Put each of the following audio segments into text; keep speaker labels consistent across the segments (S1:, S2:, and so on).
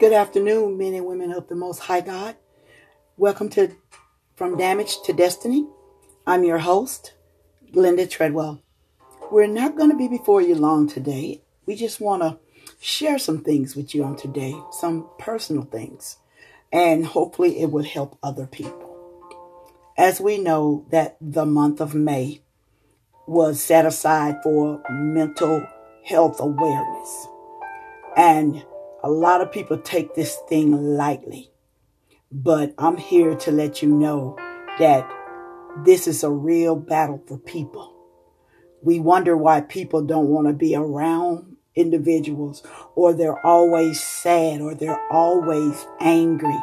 S1: Good afternoon, men and women of the Most High God. Welcome to From Damage to Destiny. I'm your host, Glenda Treadwell. We're not going to be before you long today. We just want to share some things with you on today, some personal things, and hopefully it will help other people. As we know that the month of May was set aside for mental health awareness. And a lot of people take this thing lightly. But I'm here to let you know that this is a real battle for people. We wonder why people don't want to be around individuals or they're always sad or they're always angry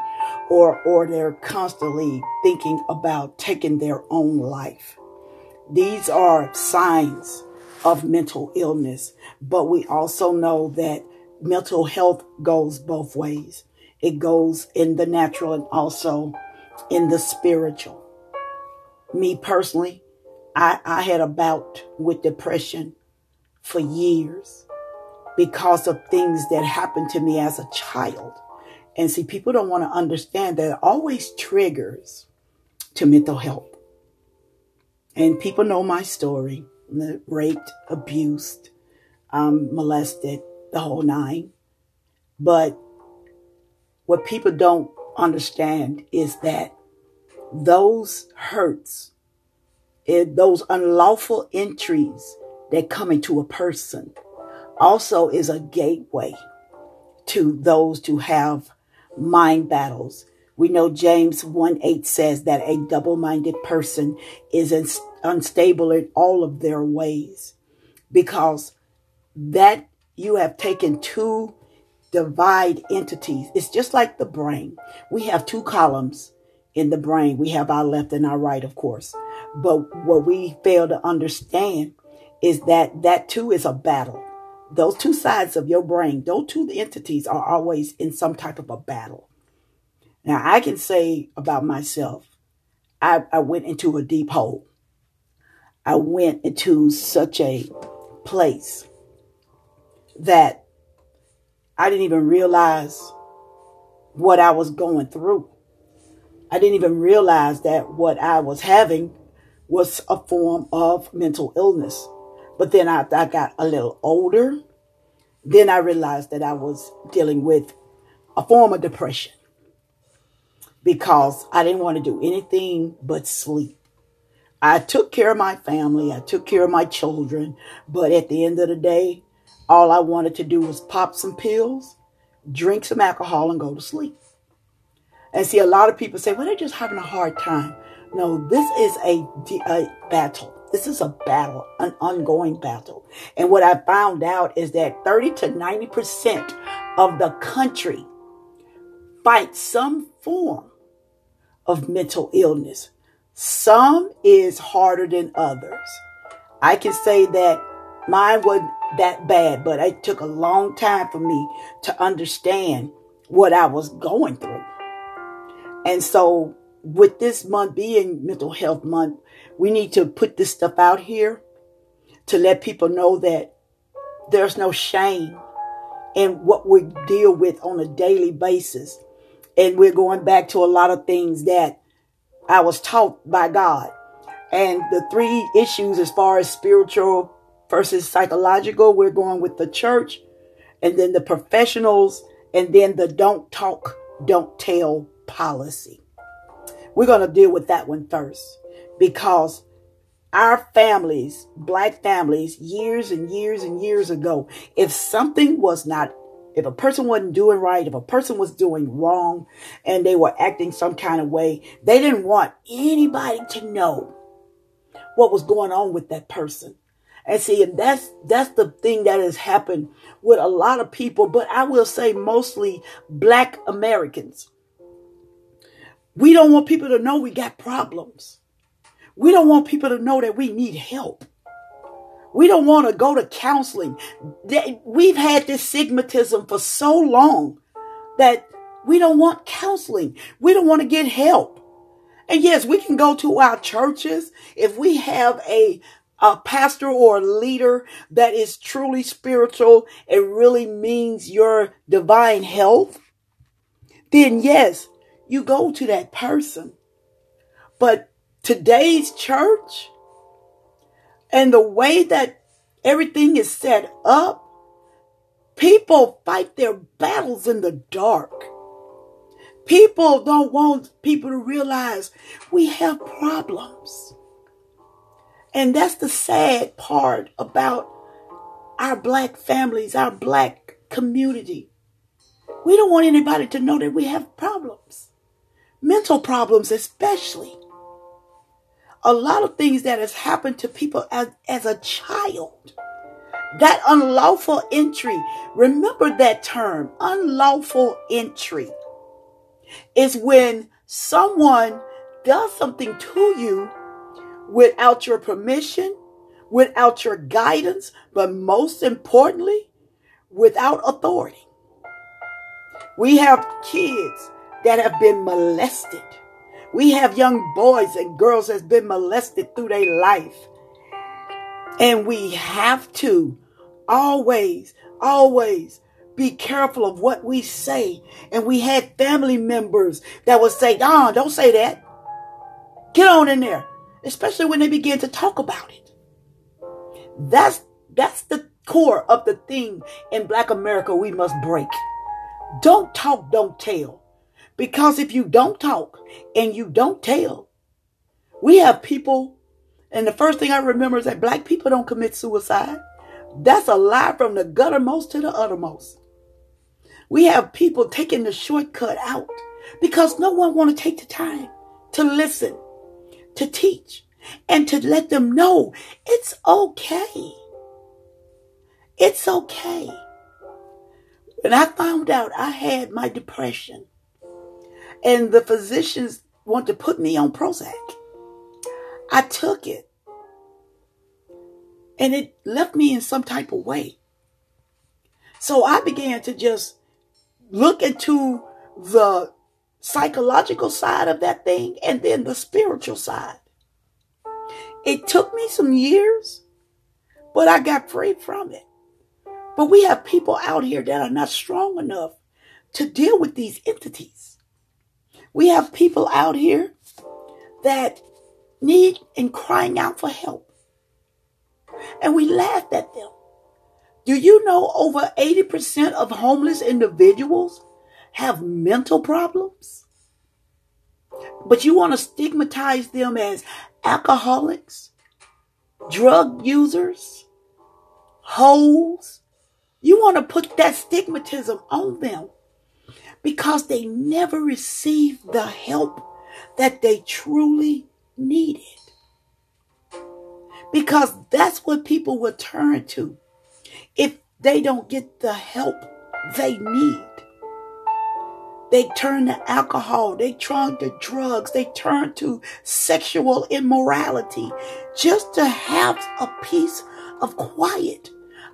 S1: or or they're constantly thinking about taking their own life. These are signs of mental illness, but we also know that mental health goes both ways. It goes in the natural and also in the spiritual. Me personally, I, I had a bout with depression for years because of things that happened to me as a child. And see, people don't want to understand that it always triggers to mental health. And people know my story raped, abused, um, molested, the whole nine. But what people don't understand is that those hurts, it, those unlawful entries that come into a person also is a gateway to those to have mind battles. We know James 1 8 says that a double minded person is unstable in all of their ways because that you have taken two divide entities. It's just like the brain. We have two columns in the brain. We have our left and our right, of course. But what we fail to understand is that that too is a battle. Those two sides of your brain, those two entities are always in some type of a battle. Now, I can say about myself, I, I went into a deep hole. I went into such a place that I didn't even realize what I was going through. I didn't even realize that what I was having was a form of mental illness. But then I, I got a little older. Then I realized that I was dealing with a form of depression because I didn't want to do anything but sleep. I took care of my family, I took care of my children, but at the end of the day, all I wanted to do was pop some pills, drink some alcohol, and go to sleep. And see, a lot of people say, well, they're just having a hard time. No, this is a, a battle. This is a battle, an ongoing battle. And what I found out is that 30 to 90% of the country fight some form of mental illness. Some is harder than others. I can say that mine wasn't that bad, but it took a long time for me to understand what I was going through. And so with this month being mental health month, we need to put this stuff out here to let people know that there's no shame in what we deal with on a daily basis. And we're going back to a lot of things that I was taught by God. And the three issues as far as spiritual versus psychological, we're going with the church and then the professionals and then the don't talk, don't tell policy. We're going to deal with that one first because our families, black families, years and years and years ago, if something was not, if a person wasn't doing right, if a person was doing wrong and they were acting some kind of way, they didn't want anybody to know what was going on with that person. And see, and that's that's the thing that has happened with a lot of people, but I will say mostly black Americans. We don't want people to know we got problems. We don't want people to know that we need help. We don't want to go to counseling. We've had this stigmatism for so long that we don't want counseling. We don't want to get help. And yes, we can go to our churches if we have a a pastor or a leader that is truly spiritual. It really means your divine health then yes, you go to that person. But today's church and the way that everything is set up, people fight their battles in the dark. People don't want people to realize we have problems. And that's the sad part about our black families, our black community. We don't want anybody to know that we have problems. Mental problems, especially. A lot of things that has happened to people as, as a child. That unlawful entry, remember that term, unlawful entry is when someone does something to you without your permission, without your guidance, but most importantly, without authority. We have kids that have been molested. We have young boys and girls that's been molested through their life. And we have to always, always be careful of what we say. And we had family members that would say, Don, don't say that. Get on in there. Especially when they begin to talk about it. That's, that's the core of the thing in black America we must break. Don't talk, don't tell. Because if you don't talk and you don't tell, we have people, and the first thing I remember is that black people don't commit suicide. That's a lie from the guttermost to the uttermost. We have people taking the shortcut out because no one want to take the time to listen, to teach, and to let them know it's okay. It's okay. When I found out I had my depression and the physicians want to put me on Prozac, I took it and it left me in some type of way. So I began to just look into the psychological side of that thing and then the spiritual side. It took me some years, but I got free from it. But we have people out here that are not strong enough to deal with these entities. We have people out here that need and crying out for help. And we laugh at them. Do you know over 80% of homeless individuals have mental problems? But you want to stigmatize them as alcoholics, drug users, hoes. You want to put that stigmatism on them because they never received the help that they truly needed. Because that's what people will turn to if they don't get the help they need. They turn to alcohol, they turn to drugs, they turn to sexual immorality just to have a piece of quiet,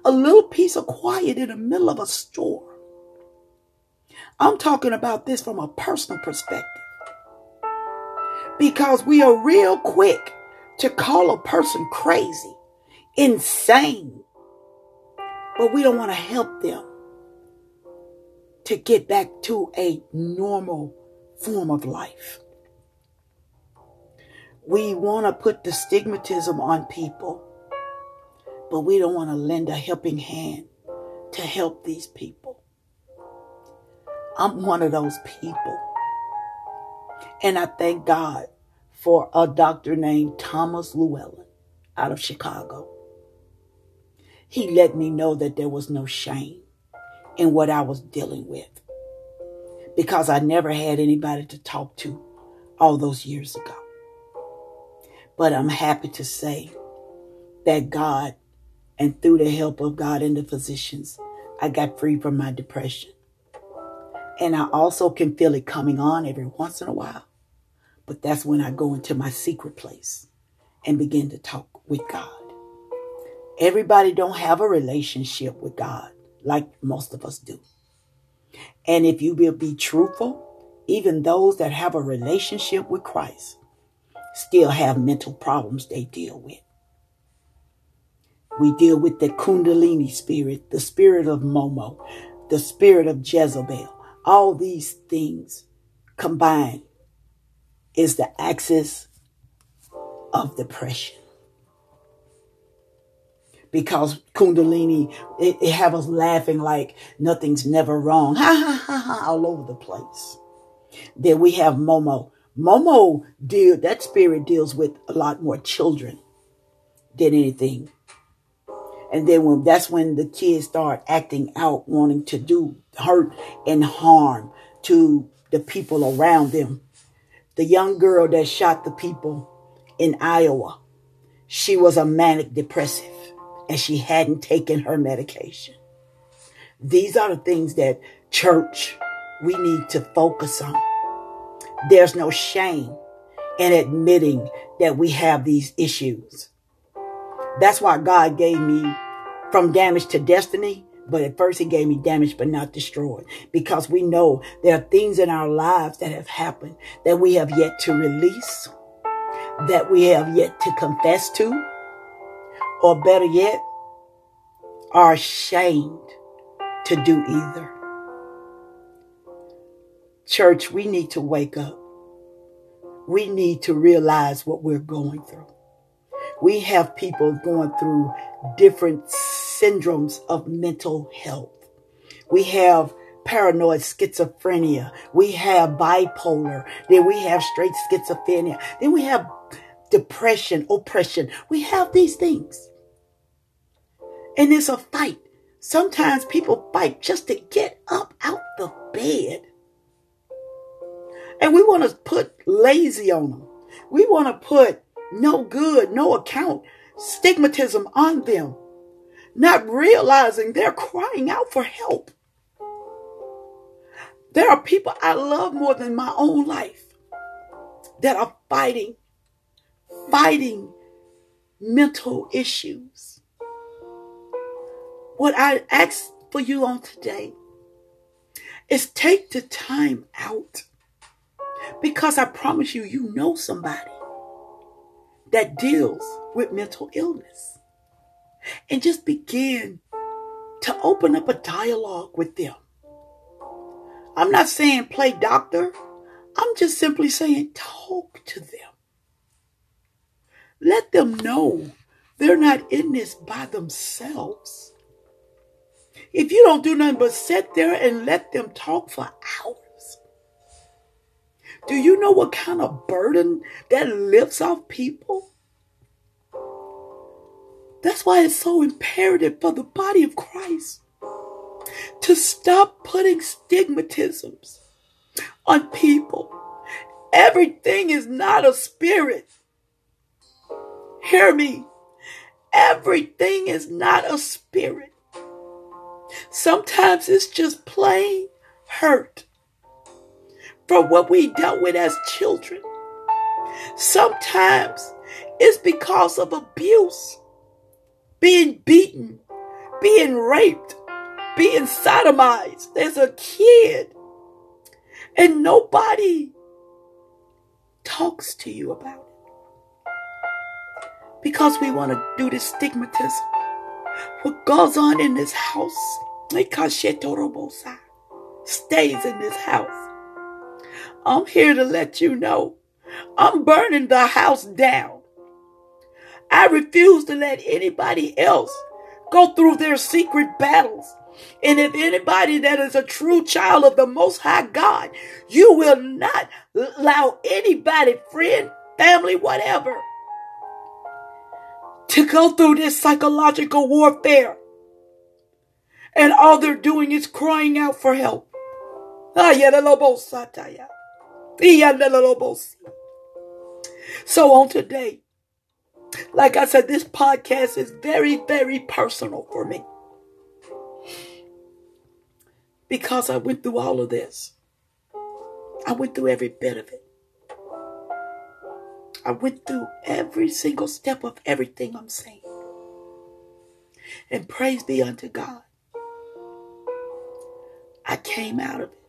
S1: a little piece of quiet in the middle of a storm. I'm talking about this from a personal perspective. Because we are real quick to call a person crazy, insane, but we don't want to help them to get back to a normal form of life. We want to put the stigmatism on people, but we don't want to lend a helping hand to help these people. I'm one of those people. And I thank God for a doctor named Thomas Llewellyn out of Chicago. He let me know that there was no shame in what I was dealing with because I never had anybody to talk to all those years ago. But I'm happy to say that God, and through the help of God and the physicians, I got free from my depression. And I also can feel it coming on every once in a while. But that's when I go into my secret place and begin to talk with God. Everybody don't have a relationship with God like most of us do. And if you will be truthful, even those that have a relationship with Christ still have mental problems they deal with. We deal with the Kundalini spirit, the spirit of Momo, the spirit of Jezebel, All these things combined is the axis of depression. Because Kundalini, it, it have us laughing like nothing's never wrong. Ha ha ha ha all over the place. Then we have Momo. Momo deal that spirit deals with a lot more children than anything. And then when that's when the kids start acting out, wanting to do hurt and harm to the people around them. The young girl that shot the people in Iowa, she was a manic depressive and she hadn't taken her medication. These are the things that church we need to focus on. There's no shame in admitting that we have these issues. That's why God gave me from damage to destiny. But at first he gave me damage, but not destroyed because we know there are things in our lives that have happened that we have yet to release, that we have yet to confess to, or better yet, are ashamed to do either. Church, we need to wake up. We need to realize what we're going through. We have people going through different syndromes of mental health. We have paranoid schizophrenia. We have bipolar. Then we have straight schizophrenia. Then we have depression, oppression. We have these things. And it's a fight. Sometimes people fight just to get up out the bed. And we want to put lazy on them. We want to put no good, no account, stigmatism on them, not realizing they're crying out for help. There are people I love more than my own life that are fighting, fighting mental issues. What I ask for you on today is take the time out because I promise you, you know somebody that deals with mental illness. And just begin to open up a dialogue with them. I'm not saying play doctor. I'm just simply saying talk to them. Let them know they're not in this by themselves. If you don't do nothing but sit there and let them talk for hours, do you know what kind of burden that lifts off people? That's why it's so imperative for the body of Christ to stop putting stigmatisms on people. Everything is not a spirit. Hear me. Everything is not a spirit. Sometimes it's just plain hurt from what we dealt with as children. Sometimes it's because of abuse, being beaten, being raped, being sodomized. There's a kid, and nobody talks to you about it because we want to do this stigmatism. What goes on in this house stays in this house. I'm here to let you know I'm burning the house down. I refuse to let anybody else go through their secret battles. And if anybody that is a true child of the Most High God, you will not allow anybody, friend, family, whatever, to go through this psychological warfare. And all they're doing is crying out for help. Ah, so on today, like I said, this podcast is very, very personal for me. Because I went through all of this. I went through every bit of it. I went through every single step of everything I'm saying. And praise be unto God. I came out of it.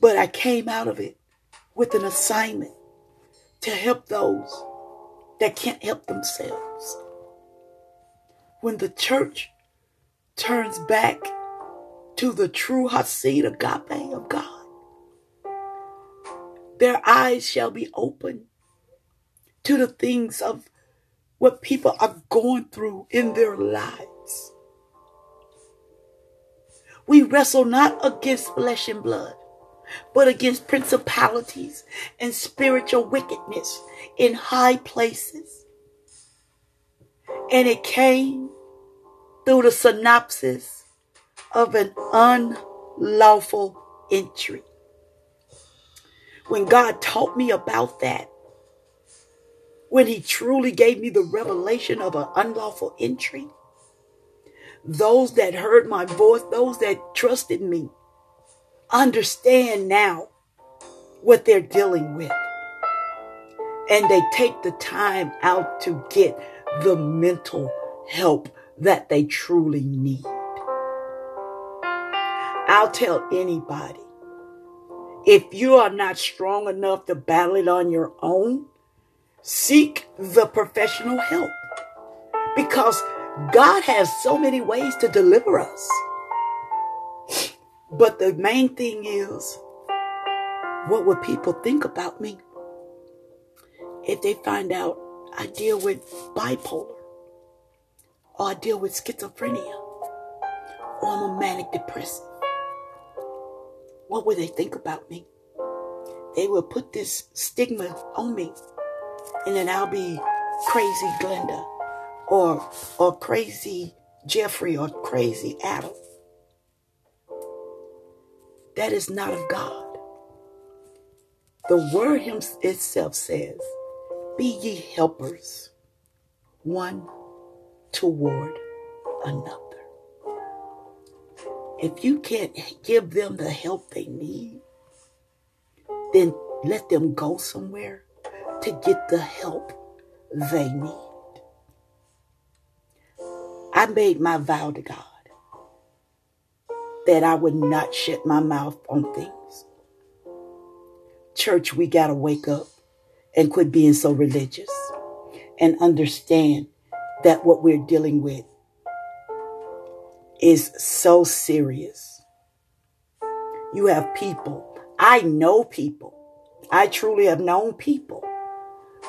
S1: But I came out of it with an assignment to help those that can't help themselves. When the church turns back to the true Hasid agape of God. Their eyes shall be open to the things of what people are going through in their lives. We wrestle not against flesh and blood, but against principalities and spiritual wickedness in high places. And it came through the synopsis of an unlawful entry. When God taught me about that, when He truly gave me the revelation of an unlawful entry, those that heard my voice, those that trusted me, understand now what they're dealing with. And they take the time out to get the mental help that they truly need. I'll tell anybody if you are not strong enough to battle it on your own, seek the professional help because God has so many ways to deliver us. But the main thing is, what would people think about me if they find out I deal with bipolar or I deal with schizophrenia or I'm a manic depressive? What would they think about me? They will put this stigma on me and then I'll be crazy Glenda or or crazy Jeffrey or crazy Adam. That is not of God. The word itself says, Be ye helpers one toward another. If you can't give them the help they need, then let them go somewhere to get the help they need. I made my vow to God that I would not shut my mouth on things. Church, we got to wake up and quit being so religious and understand that what we're dealing with is so serious. You have people, I know people, I truly have known people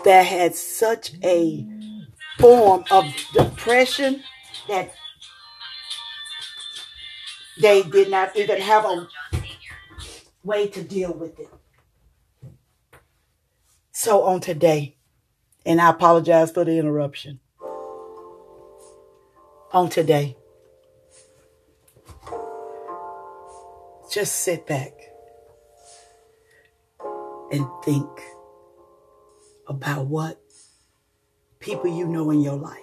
S1: that had such a form of depression that they did not even have a way to deal with it. So on today, and I apologize for the interruption. On today, just sit back and think about what people you know in your life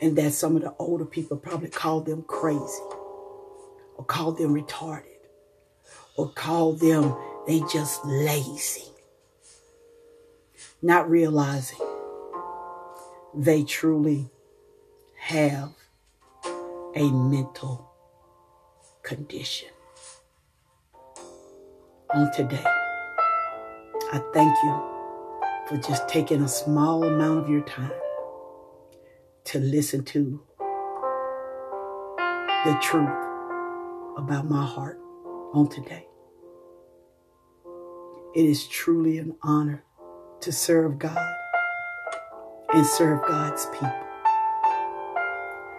S1: and that some of the older people probably call them crazy or call them retarded or call them they just lazy. Not realizing they truly have a mental condition. On today, I thank you for just taking a small amount of your time to listen to the truth about my heart on today. It is truly an honor to serve God and serve God's people.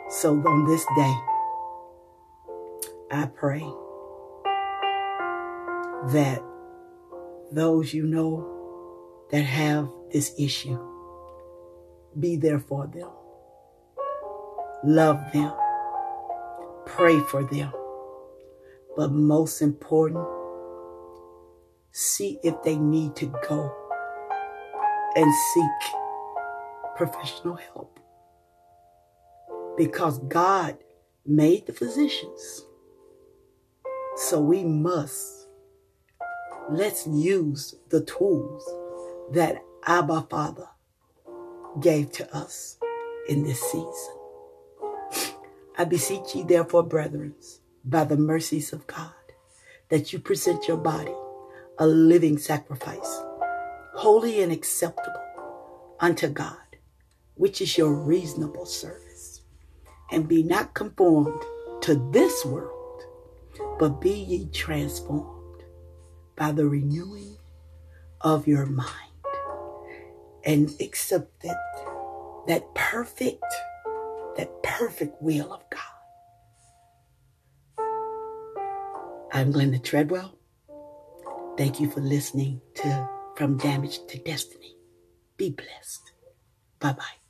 S1: So on this day, I pray that those you know that have this issue, be there for them love them, pray for them. But most important, see if they need to go and seek professional help. Because God made the physicians. So we must, let's use the tools that Abba Father gave to us in this season. I beseech ye therefore, brethren, by the mercies of God, that you present your body a living sacrifice, holy and acceptable unto God, which is your reasonable service. And be not conformed to this world, but be ye transformed by the renewing of your mind and accept that, that perfect, that perfect will of God. I'm Glenda Treadwell. Thank you for listening to From Damage to Destiny. Be blessed. Bye bye.